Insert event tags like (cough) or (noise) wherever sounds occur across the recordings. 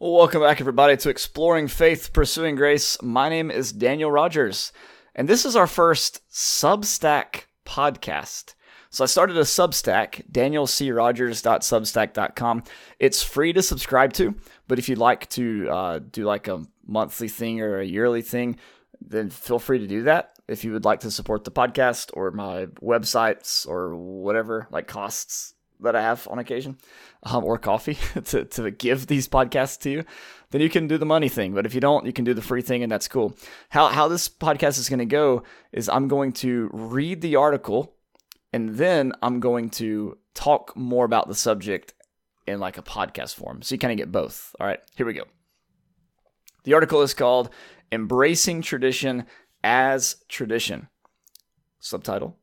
Well, welcome back, everybody, to Exploring Faith, Pursuing Grace. My name is Daniel Rogers, and this is our first Substack podcast. So I started a Substack, danielcrogers.substack.com. It's free to subscribe to, but if you'd like to uh, do like a monthly thing or a yearly thing, then feel free to do that. If you would like to support the podcast or my websites or whatever, like costs that I have on occasion, um, or coffee (laughs) to, to give these podcasts to you, then you can do the money thing. But if you don't, you can do the free thing, and that's cool. How, how this podcast is going to go is I'm going to read the article, and then I'm going to talk more about the subject in like a podcast form. So you kind of get both. All right, here we go. The article is called Embracing Tradition as Tradition. Subtitle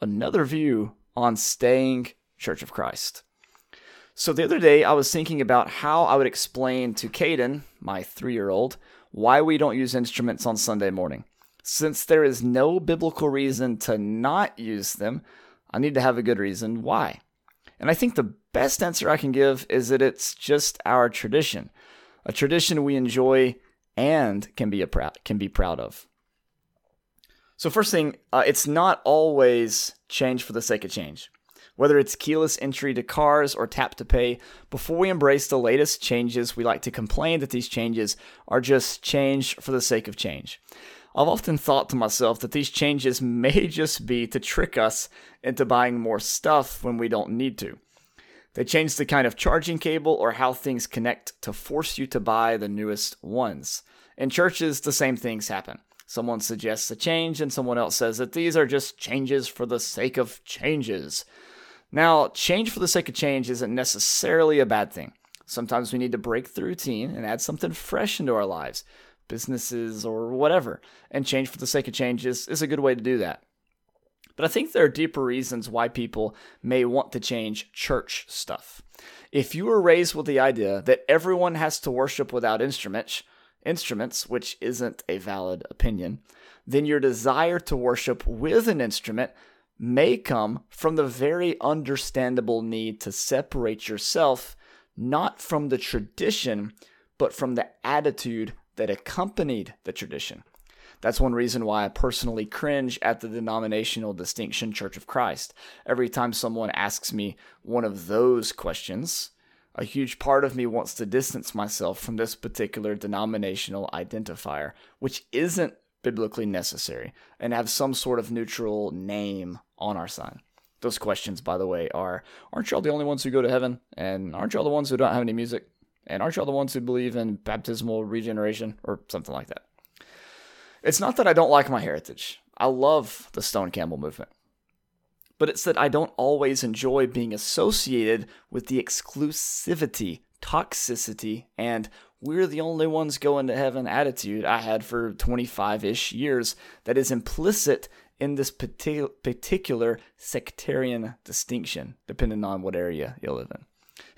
Another View on Staying Church of Christ. So the other day, I was thinking about how I would explain to Cayden, my three year old, why we don't use instruments on Sunday morning. Since there is no biblical reason to not use them, I need to have a good reason why. And I think the best answer I can give is that it's just our tradition, a tradition we enjoy and can be proud can be proud of. So first thing, uh, it's not always change for the sake of change. Whether it's keyless entry to cars or tap to pay, before we embrace the latest changes, we like to complain that these changes are just change for the sake of change. I've often thought to myself that these changes (laughs) may just be to trick us into buying more stuff when we don't need to. They change the kind of charging cable or how things connect to force you to buy the newest ones. In churches, the same things happen. Someone suggests a change, and someone else says that these are just changes for the sake of changes. Now, change for the sake of change isn't necessarily a bad thing. Sometimes we need to break the routine and add something fresh into our lives, businesses, or whatever. And change for the sake of change is, is a good way to do that. But I think there are deeper reasons why people may want to change church stuff. If you were raised with the idea that everyone has to worship without instruments, instruments, which isn't a valid opinion, then your desire to worship with an instrument may come from the very understandable need to separate yourself not from the tradition, but from the attitude that accompanied the tradition. That's one reason why I personally cringe at the denominational distinction Church of Christ. Every time someone asks me one of those questions, a huge part of me wants to distance myself from this particular denominational identifier, which isn't biblically necessary, and have some sort of neutral name on our sign. Those questions, by the way, are Aren't y'all the only ones who go to heaven? And aren't y'all the ones who don't have any music? And aren't y'all the ones who believe in baptismal regeneration? Or something like that. It's not that I don't like my heritage. I love the Stone Campbell movement. But it's that I don't always enjoy being associated with the exclusivity, toxicity, and we're the only ones going to heaven attitude I had for 25 ish years that is implicit in this particular sectarian distinction, depending on what area you live in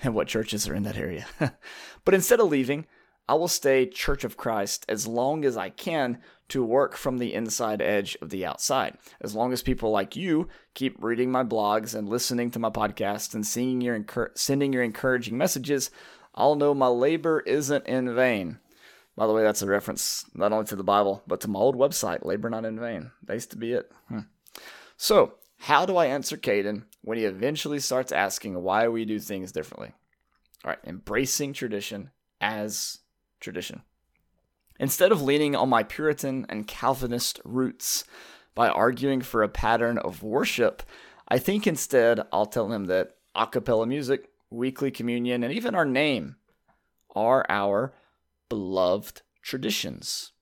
and what churches are in that area. (laughs) but instead of leaving, I will stay Church of Christ as long as I can to work from the inside edge of the outside. As long as people like you keep reading my blogs and listening to my podcast and seeing your, sending your encouraging messages, I'll know my labor isn't in vain. By the way, that's a reference not only to the Bible, but to my old website, Labor Not in Vain. That used to be it. Hmm. So, how do I answer Cayden when he eventually starts asking why we do things differently? All right, embracing tradition as tradition. Instead of leaning on my Puritan and Calvinist roots by arguing for a pattern of worship, I think instead I'll tell him that a cappella music, weekly communion, and even our name are our beloved traditions.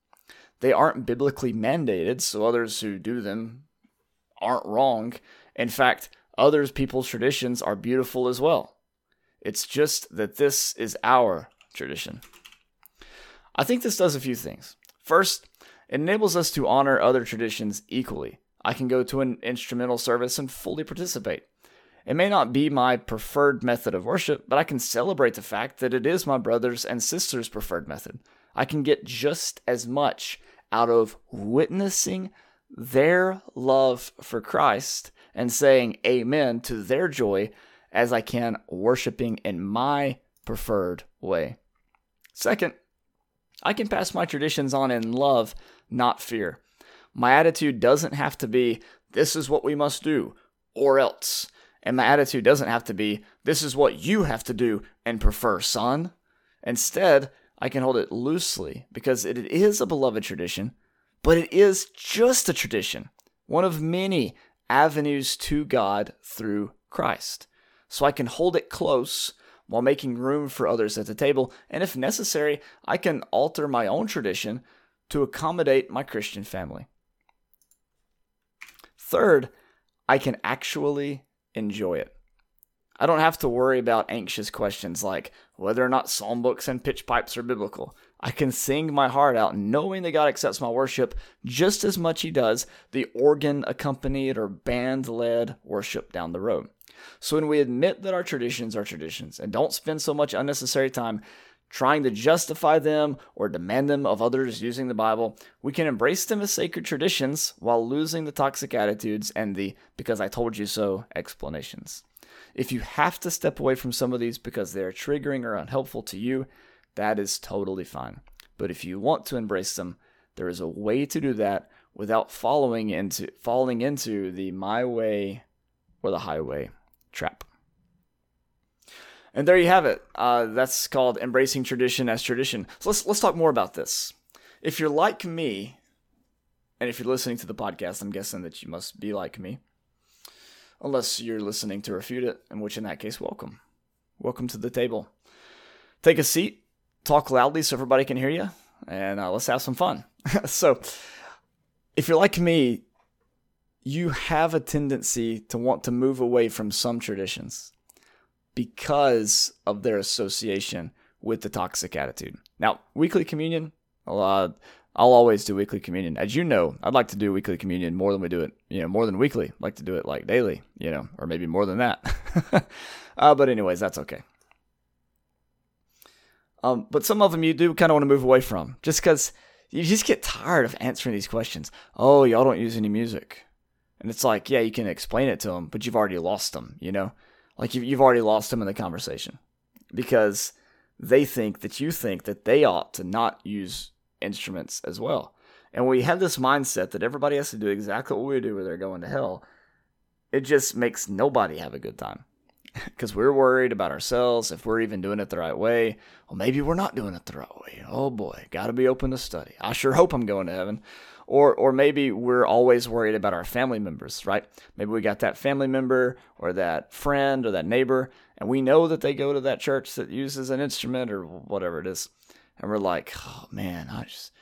They aren't biblically mandated, so others who do them aren't wrong. In fact, others people's traditions are beautiful as well. It's just that this is our tradition. I think this does a few things. First, it enables us to honor other traditions equally. I can go to an instrumental service and fully participate. It may not be my preferred method of worship, but I can celebrate the fact that it is my brothers and sisters' preferred method. I can get just as much out of witnessing their love for Christ and saying amen to their joy as I can worshiping in my preferred way. Second, I can pass my traditions on in love, not fear. My attitude doesn't have to be, this is what we must do, or else. And my attitude doesn't have to be, this is what you have to do and prefer, son. Instead, I can hold it loosely because it is a beloved tradition, but it is just a tradition, one of many avenues to God through Christ. So I can hold it close while making room for others at the table, and if necessary, I can alter my own tradition to accommodate my Christian family. Third, I can actually enjoy it. I don't have to worry about anxious questions like whether or not psalm books and pitch pipes are biblical. I can sing my heart out knowing that God accepts my worship just as much he does the organ accompanied or band led worship down the road. So when we admit that our traditions are traditions and don't spend so much unnecessary time trying to justify them or demand them of others using the Bible, we can embrace them as sacred traditions while losing the toxic attitudes and the because I told you so explanations. If you have to step away from some of these because they're triggering or unhelpful to you, that is totally fine. But if you want to embrace them, there is a way to do that without following into falling into the my way or the highway trap. And there you have it. Uh, that's called embracing tradition as tradition. So let's let's talk more about this. If you're like me, and if you're listening to the podcast, I'm guessing that you must be like me unless you're listening to refute it, in which in that case, welcome. Welcome to the table. Take a seat, talk loudly so everybody can hear you, and uh, let's have some fun. (laughs) so, if you're like me, you have a tendency to want to move away from some traditions because of their association with the toxic attitude. Now, weekly communion, uh, I'll always do weekly communion. As you know, I'd like to do weekly communion more than we do it, you know, more than weekly. I'd like to do it like daily, you know, or maybe more than that. (laughs) uh, but anyways, that's okay. Um, but some of them you do kind of want to move away from, just because you just get tired of answering these questions. Oh, y'all don't use any music, and it's like, yeah, you can explain it to them, but you've already lost them. You know, like you've already lost them in the conversation because they think that you think that they ought to not use instruments as well. And we have this mindset that everybody has to do exactly what we do or they're going to hell. It just makes nobody have a good time (laughs) because we're worried about ourselves if we're even doing it the right way. Well, maybe we're not doing it the right way. Oh boy, got to be open to study. I sure hope I'm going to heaven. Or, or maybe we're always worried about our family members, right? Maybe we got that family member or that friend or that neighbor, and we know that they go to that church that uses an instrument or whatever it is and we're like, oh man, I just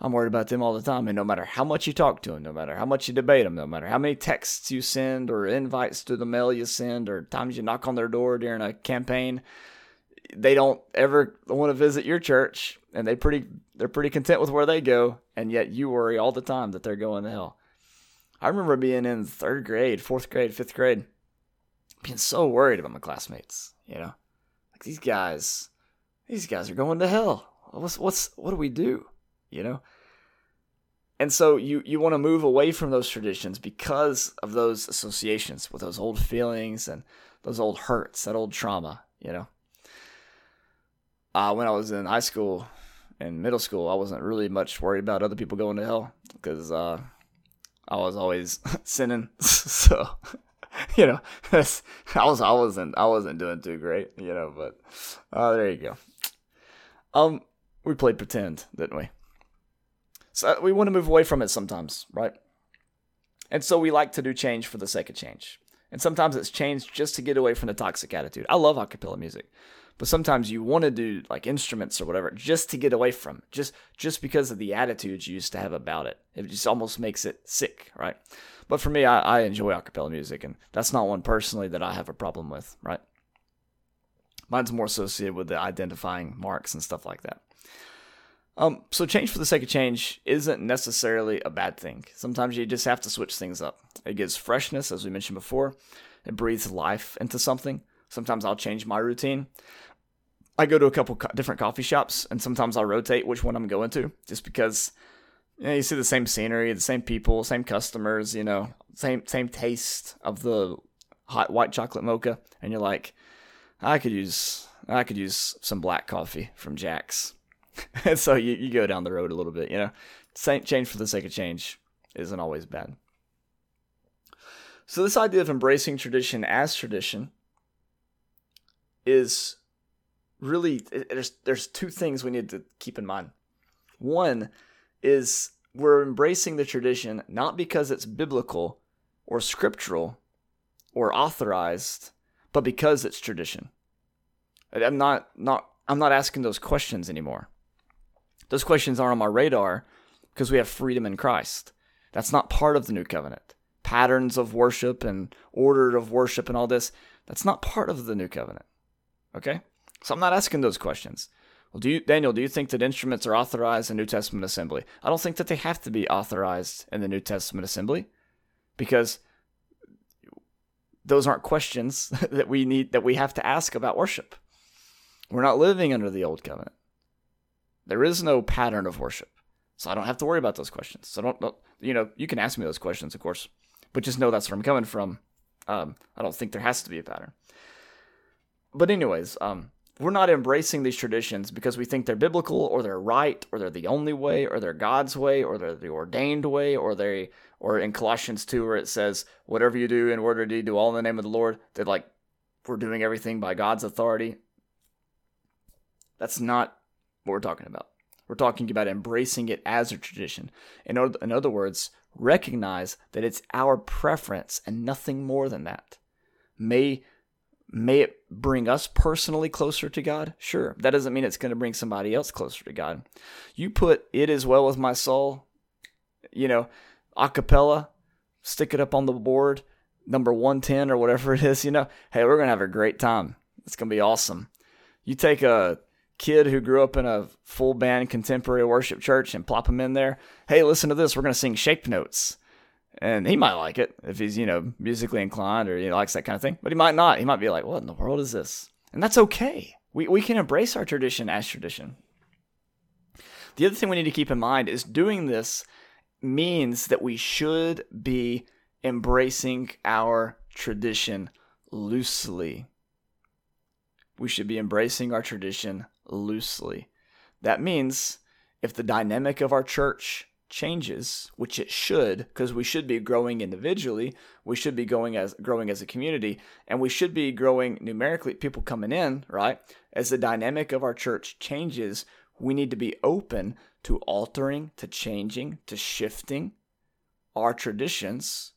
I'm worried about them all the time. And no matter how much you talk to them, no matter how much you debate them, no matter how many texts you send or invites to the mail you send or times you knock on their door during a campaign, they don't ever want to visit your church and they pretty they're pretty content with where they go and yet you worry all the time that they're going to hell. I remember being in third grade, fourth grade, fifth grade, being so worried about my classmates, you know? Like these guys these guys are going to hell what's what's what do we do? You know? And so you you want to move away from those traditions because of those associations with those old feelings and those old hurts, that old trauma, you know. Uh, when I was in high school and middle school, I wasn't really much worried about other people going to hell because uh, I was always (laughs) sinning. (laughs) so, you know, (laughs) I was I wasn't I wasn't doing too great, you know. But uh, there you go. Um, we played pretend, didn't we? So we want to move away from it sometimes, right? And so we like to do change for the sake of change. And sometimes it's change just to get away from the toxic attitude. I love acapella music, but sometimes you want to do like instruments or whatever just to get away from just just because of the attitudes you used to have about it. It just almost makes it sick, right? But for me, I, I enjoy acapella music, and that's not one personally that I have a problem with, right? Mine's more associated with the identifying marks and stuff like that. Um, so change for the sake of change isn't necessarily a bad thing. Sometimes you just have to switch things up. It gives freshness, as we mentioned before. It breathes life into something. Sometimes I'll change my routine. I go to a couple co- different coffee shops, and sometimes I'll rotate which one I'm going to, just because you, know, you see the same scenery, the same people, same customers, you know, same same taste of the hot white chocolate mocha, and you're like, I could use I could use some black coffee from Jack's and (laughs) so you, you go down the road a little bit, you know. Same, Change for the sake of change isn't always bad. So this idea of embracing tradition as tradition is really there's there's two things we need to keep in mind. One is we're embracing the tradition not because it's biblical or scriptural or authorized, but because it's tradition. I'm not not I'm not asking those questions anymore. Those questions aren't on my radar because we have freedom in Christ. That's not part of the new covenant. Patterns of worship and order of worship and all this, that's not part of the new covenant. Okay? So I'm not asking those questions. Well, do you, Daniel, do you think that instruments are authorized in New Testament assembly? I don't think that they have to be authorized in the New Testament assembly because those aren't questions (laughs) that we need that we have to ask about worship. We're not living under the old covenant. There is no pattern of worship. So I don't have to worry about those questions. So don't, don't you know, you can ask me those questions, of course, but just know that's where I'm coming from. Um, I don't think there has to be a pattern. But anyways, um, we're not embracing these traditions because we think they're biblical or they're right or they're the only way or they're God's way or they're the ordained way or they or in Colossians 2 where it says whatever you do in word or deed do all in the name of the Lord that like we're doing everything by God's authority. That's not what we're talking about. We're talking about embracing it as a tradition. In in other words, recognize that it's our preference and nothing more than that. May May it bring us personally closer to God? Sure. That doesn't mean it's going to bring somebody else closer to God. You put it as well with my soul, you know, a cappella, stick it up on the board, number 110 or whatever (laughs) it is, you know, hey, we're going to have a great time. It's going to be awesome. You take a kid who grew up in a full band contemporary worship church and plop him in there. Hey, listen to this. We're going to sing shape notes and he might like it if he's you know musically inclined or he likes that kind of thing but he might not. He might be like what in the world is this? And that's okay. We, we can embrace our tradition as tradition. The other thing we need to keep in mind is doing this means that we should be embracing our tradition loosely. We should be embracing our tradition loosely. That means if the dynamic of our church changes, which it should, because we should be growing individually, we should be going as growing as a community, and we should be growing numerically, people coming in, right? As the dynamic of our church changes, we need to be open to altering, to changing, to shifting our traditions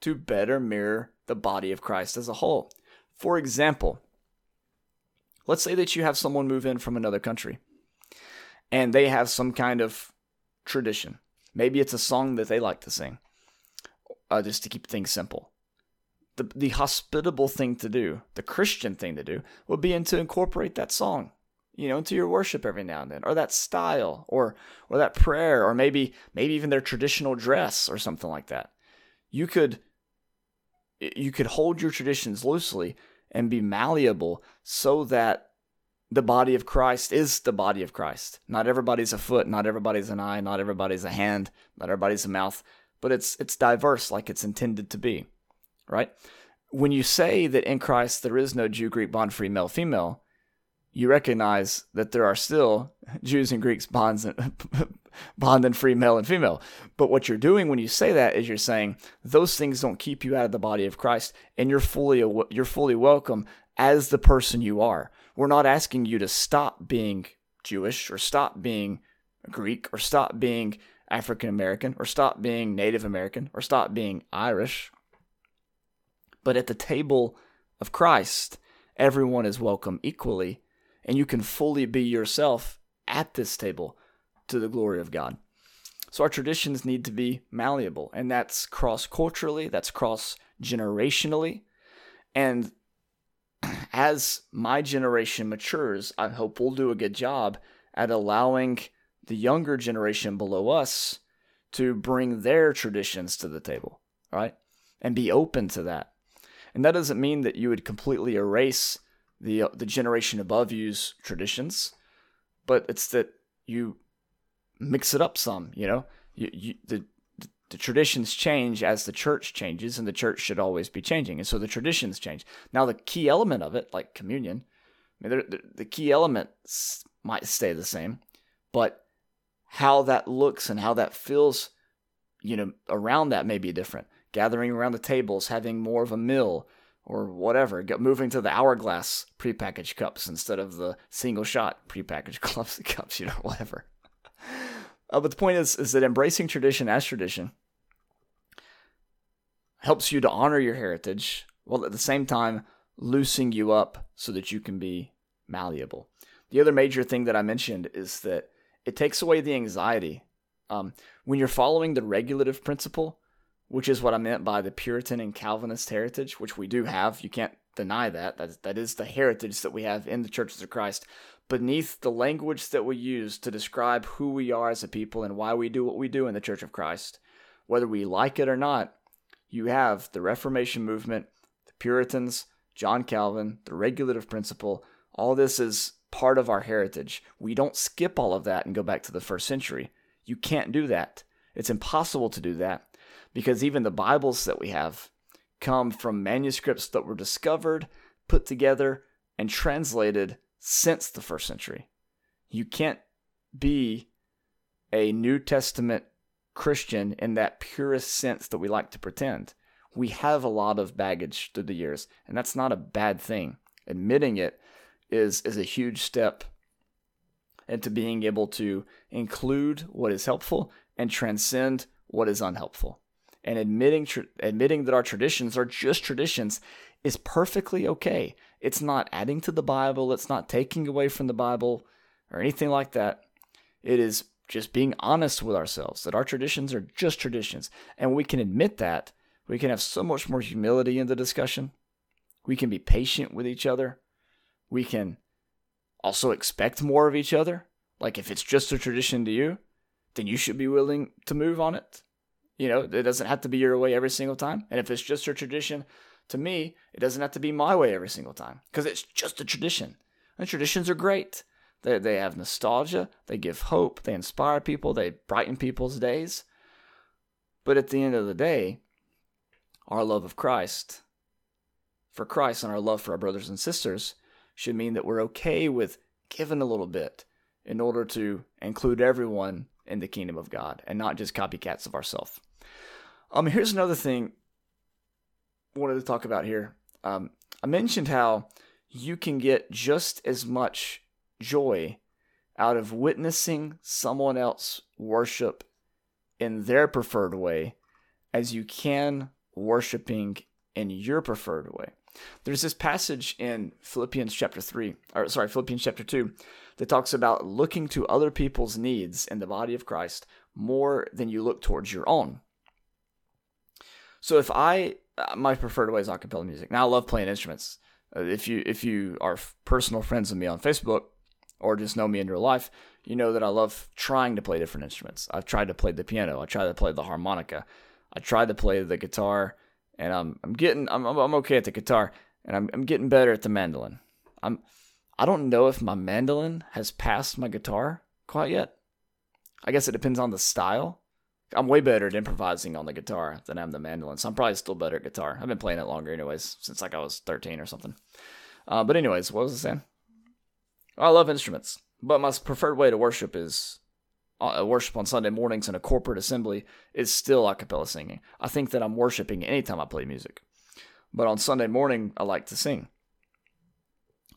to better mirror the body of Christ as a whole. For example, let's say that you have someone move in from another country and they have some kind of tradition Maybe it's a song that they like to sing, uh, just to keep things simple. The, the hospitable thing to do, the Christian thing to do, would be to incorporate that song, you know, into your worship every now and then, or that style, or or that prayer, or maybe maybe even their traditional dress or something like that. You could you could hold your traditions loosely and be malleable so that the body of Christ is the body of Christ. Not everybody's a foot, not everybody's an eye, not everybody's a hand, not everybody's a mouth, but it's it's diverse like it's intended to be. Right? When you say that in Christ there is no Jew, Greek, bond, free, male, female, you recognize that there are still (laughs) Jews and Greeks, bonds and (laughs) bond and free male and female. But what you're doing when you say that is you're saying those things don't keep you out of the body of Christ, and you're fully you're fully welcome as the person you are. We're not asking you to stop being Jewish or stop being Greek or stop being African American or stop being Native American or stop being Irish. But at the table of Christ, everyone is welcome equally, and you can fully be yourself at this table to the glory of God. So our traditions need to be malleable, and that's cross culturally, that's cross generationally. And as my generation matures, I hope we'll do a good job at allowing the younger generation below us to bring their traditions to the table, right? And be open to that. And that doesn't mean that you would completely erase the uh, the generation above you's traditions, but it's that you mix it up some, you know? You, you the the traditions change as the church changes, and the church should always be changing. And so the traditions change. Now, the key element of it, like communion, I mean, the, the key element might stay the same, but how that looks and how that feels, you know, around that may be different. Gathering around the tables, having more of a meal, or whatever, moving to the hourglass prepackaged cups instead of the single shot prepackaged (laughs) cups, cups, you know, whatever. Uh, but the point is, is that embracing tradition as tradition helps you to honor your heritage while at the same time loosing you up so that you can be malleable. The other major thing that I mentioned is that it takes away the anxiety. Um, when you're following the regulative principle, which is what I meant by the Puritan and Calvinist heritage, which we do have. You can't deny that. That that is the heritage that we have in the churches of Christ. Beneath the language that we use to describe who we are as a people and why we do what we do in the Church of Christ, whether we like it or not, you have the Reformation movement, the Puritans, John Calvin, the regulative principle. All this is part of our heritage. We don't skip all of that and go back to the first century. You can't do that. It's impossible to do that because even the Bibles that we have come from manuscripts that were discovered, put together, and translated since the first century. You can't be a New Testament Christian in that purest sense that we like to pretend. We have a lot of baggage through the years, and that's not a bad thing. Admitting it is is a huge step into being able to include what is helpful and transcend what is unhelpful and admitting admitting that our traditions are just traditions is perfectly okay. It's not adding to the Bible, it's not taking away from the Bible or anything like that. It is just being honest with ourselves that our traditions are just traditions. And we can admit that. We can have so much more humility in the discussion. We can be patient with each other. We can also expect more of each other. Like if it's just a tradition to you, then you should be willing to move on it. You know, it doesn't have to be your way every single time. And if it's just a tradition, to me, it doesn't have to be my way every single time because it's just a tradition. And traditions are great. They, they have nostalgia, they give hope, they inspire people, they brighten people's days. But at the end of the day, our love of Christ, for Christ, and our love for our brothers and sisters should mean that we're okay with giving a little bit in order to include everyone in the kingdom of God and not just copycats of ourselves. Um, here's another thing I wanted to talk about here. Um, I mentioned how you can get just as much joy out of witnessing someone else worship in their preferred way as you can worshiping in your preferred way. There's this passage in Philippians chapter 3, or sorry, Philippians chapter 2, that talks about looking to other people's needs in the body of Christ more than you look towards your own. So if I, uh, my preferred way is acapella music. Now I love playing instruments. Uh, if you if you are personal friends with me on Facebook or just know me in real life, you know that I love trying to play different instruments. I've tried to play the piano. I tried to play the harmonica. I tried to play the guitar and I'm I'm getting I'm I'm okay at the guitar, and I'm I'm getting better at the mandolin. I'm I don't know if my mandolin has passed my guitar quite yet. I guess it depends on the style. I'm way better at improvising on the guitar than I am the mandolin, so I'm probably still better at guitar. I've been playing it longer, anyways, since like I was 13 or something. Uh, but anyways, what was I saying? I love instruments, but my preferred way to worship is uh, worship on Sunday mornings in a corporate assembly is still a cappella singing. I think that I'm worshiping anytime I play music. But on Sunday morning, I like to sing.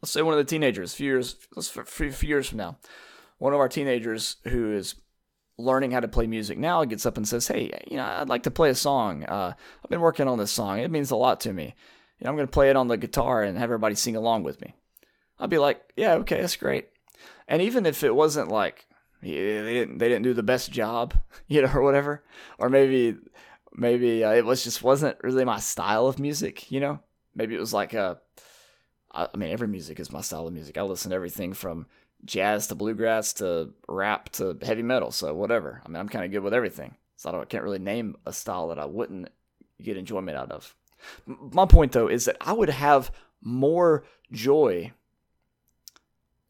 Let's say one of the teenagers, few years, few years from now, one of our teenagers who is learning how to play music now gets up and says, "Hey, you know, I'd like to play a song. Uh, I've been working on this song. It means a lot to me. You know, I'm going to play it on the guitar and have everybody sing along with me." I'd be like, "Yeah, okay, that's great." And even if it wasn't like they didn't they didn't do the best job, (laughs) you know, or whatever, or maybe maybe uh, it was just wasn't really my style of music, you know. Maybe it was like a, I mean, every music is my style of music. I listen to everything from jazz to bluegrass to rap to heavy metal, so whatever. I mean, I'm kind of good with everything, so I, I can't really name a style that I wouldn't get enjoyment out of. My point though is that I would have more joy,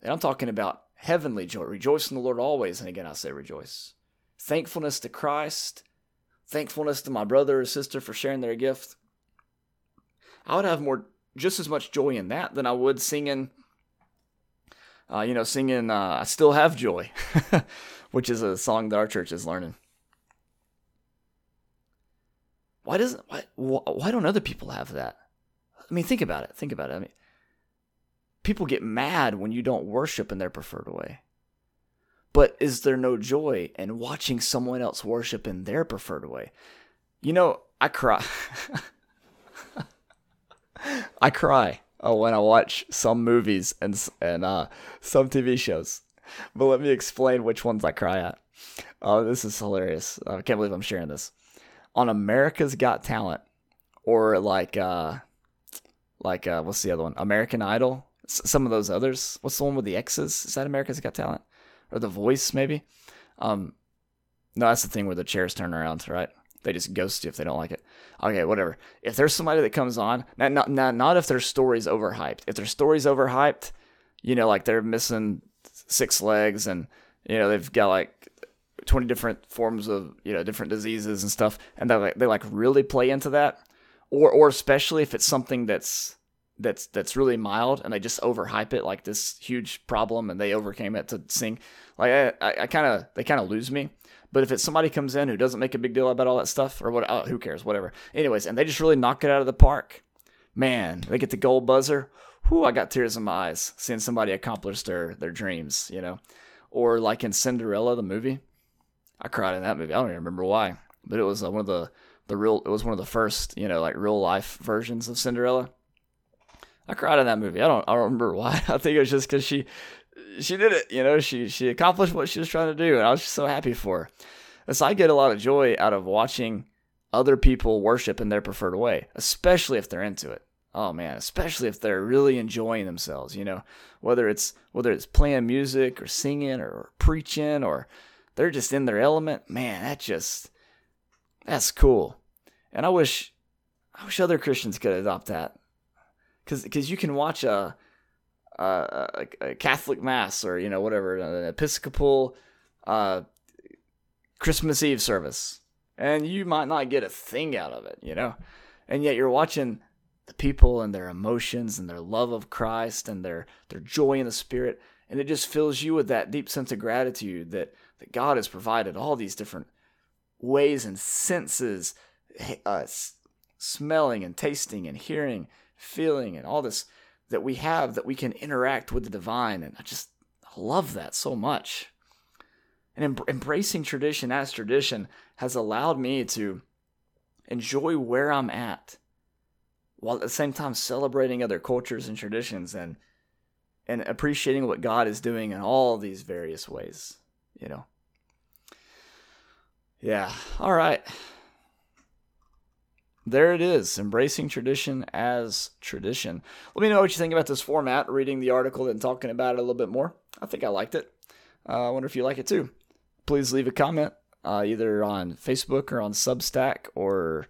and I'm talking about heavenly joy. Rejoice in the Lord always. And again, I say rejoice. Thankfulness to Christ, thankfulness to my brother or sister for sharing their gift. I would have more, just as much joy in that than I would singing uh, you know, singing uh, "I Still Have Joy," (laughs) which is a song that our church is learning. Why doesn't why why don't other people have that? I mean, think about it. Think about it. I mean, people get mad when you don't worship in their preferred way. But is there no joy in watching someone else worship in their preferred way? You know, I cry. (laughs) I cry uh, when I watch some movies and and uh, some TV shows. But let me explain which ones I cry at. Oh, this is hilarious. I can't believe I'm sharing this. On America's Got Talent, or like uh, like uh, what's the other one? American Idol. S- some of those others. What's the one with the X's? Is that America's Got Talent? Or The Voice, maybe? Um, no, that's the thing where the chairs turn around, right? They just ghost you if they don't like it. Okay, whatever. If there's somebody that comes on, not not not, not if their story's overhyped. If their story's overhyped, you know, like they're missing six legs and you know they've got like 20 different forms of you know different diseases and stuff and they like they like really play into that or or especially if it's something that's that's that's really mild and they just overhype it like this huge problem and they overcame it to sing like i i, I kind of they kind of lose me. But if it's somebody comes in who doesn't make a big deal about all that stuff or what oh, who cares whatever. Anyways and they just really knock it out of the park. Man they get the gold buzzer. Whew, i got tears in my eyes seeing somebody accomplish their their dreams you know? Or like in cinderella the movie. I cried in that movie. I don't even remember why. But it was uh, one of the the real it was one of the first you know like real life versions of cinderella I cried in that movie. I don't I don't remember why. (laughs) I think it was just because she she did it. You know, she she accomplished what she was trying to do, and I was just so happy for her. And so I get a lot of joy out of watching other people worship in their preferred way, especially if they're into it. Oh man, especially if they're really enjoying themselves. You know, whether it's whether it's playing music or singing or preaching or they're just in their element. Man, that just that's cool. And I wish I wish other Christians could adopt that because because you can watch a, a, a Catholic mass or you know whatever an Episcopal uh, Christmas Eve service, and you might not get a thing out of it, you know, and yet you're watching the people and their emotions and their love of Christ and their their joy in the Spirit, and it just fills you with that deep sense of gratitude that that God has provided all these different ways and senses, uh, smelling and tasting and hearing feeling and all this that we have that we can interact with the divine. And I just love that so much. And em- embracing tradition as tradition has allowed me to enjoy where I'm at while at the same time celebrating other cultures and traditions and and appreciating what God is doing in all these various ways, you know. Yeah. All right there it is, embracing tradition as tradition. Let me know what you think about this format, reading the article and talking about it a little bit more. I think I liked it. Uh, I wonder if you like it too. Please leave a comment uh, either on Facebook or on Substack, or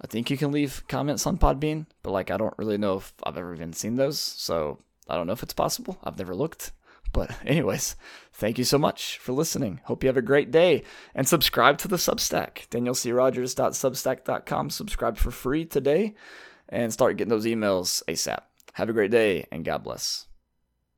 I think you can leave comments on Podbean, but like I don't really know if I've ever even seen those, so I don't know if it's possible. I've never looked. But, (laughs) anyways, thank you so much for listening. Hope you have a great day and subscribe to the Substack, danielcrogers.substack.com. Subscribe for free today and start getting those emails ASAP. Have a great day and God bless.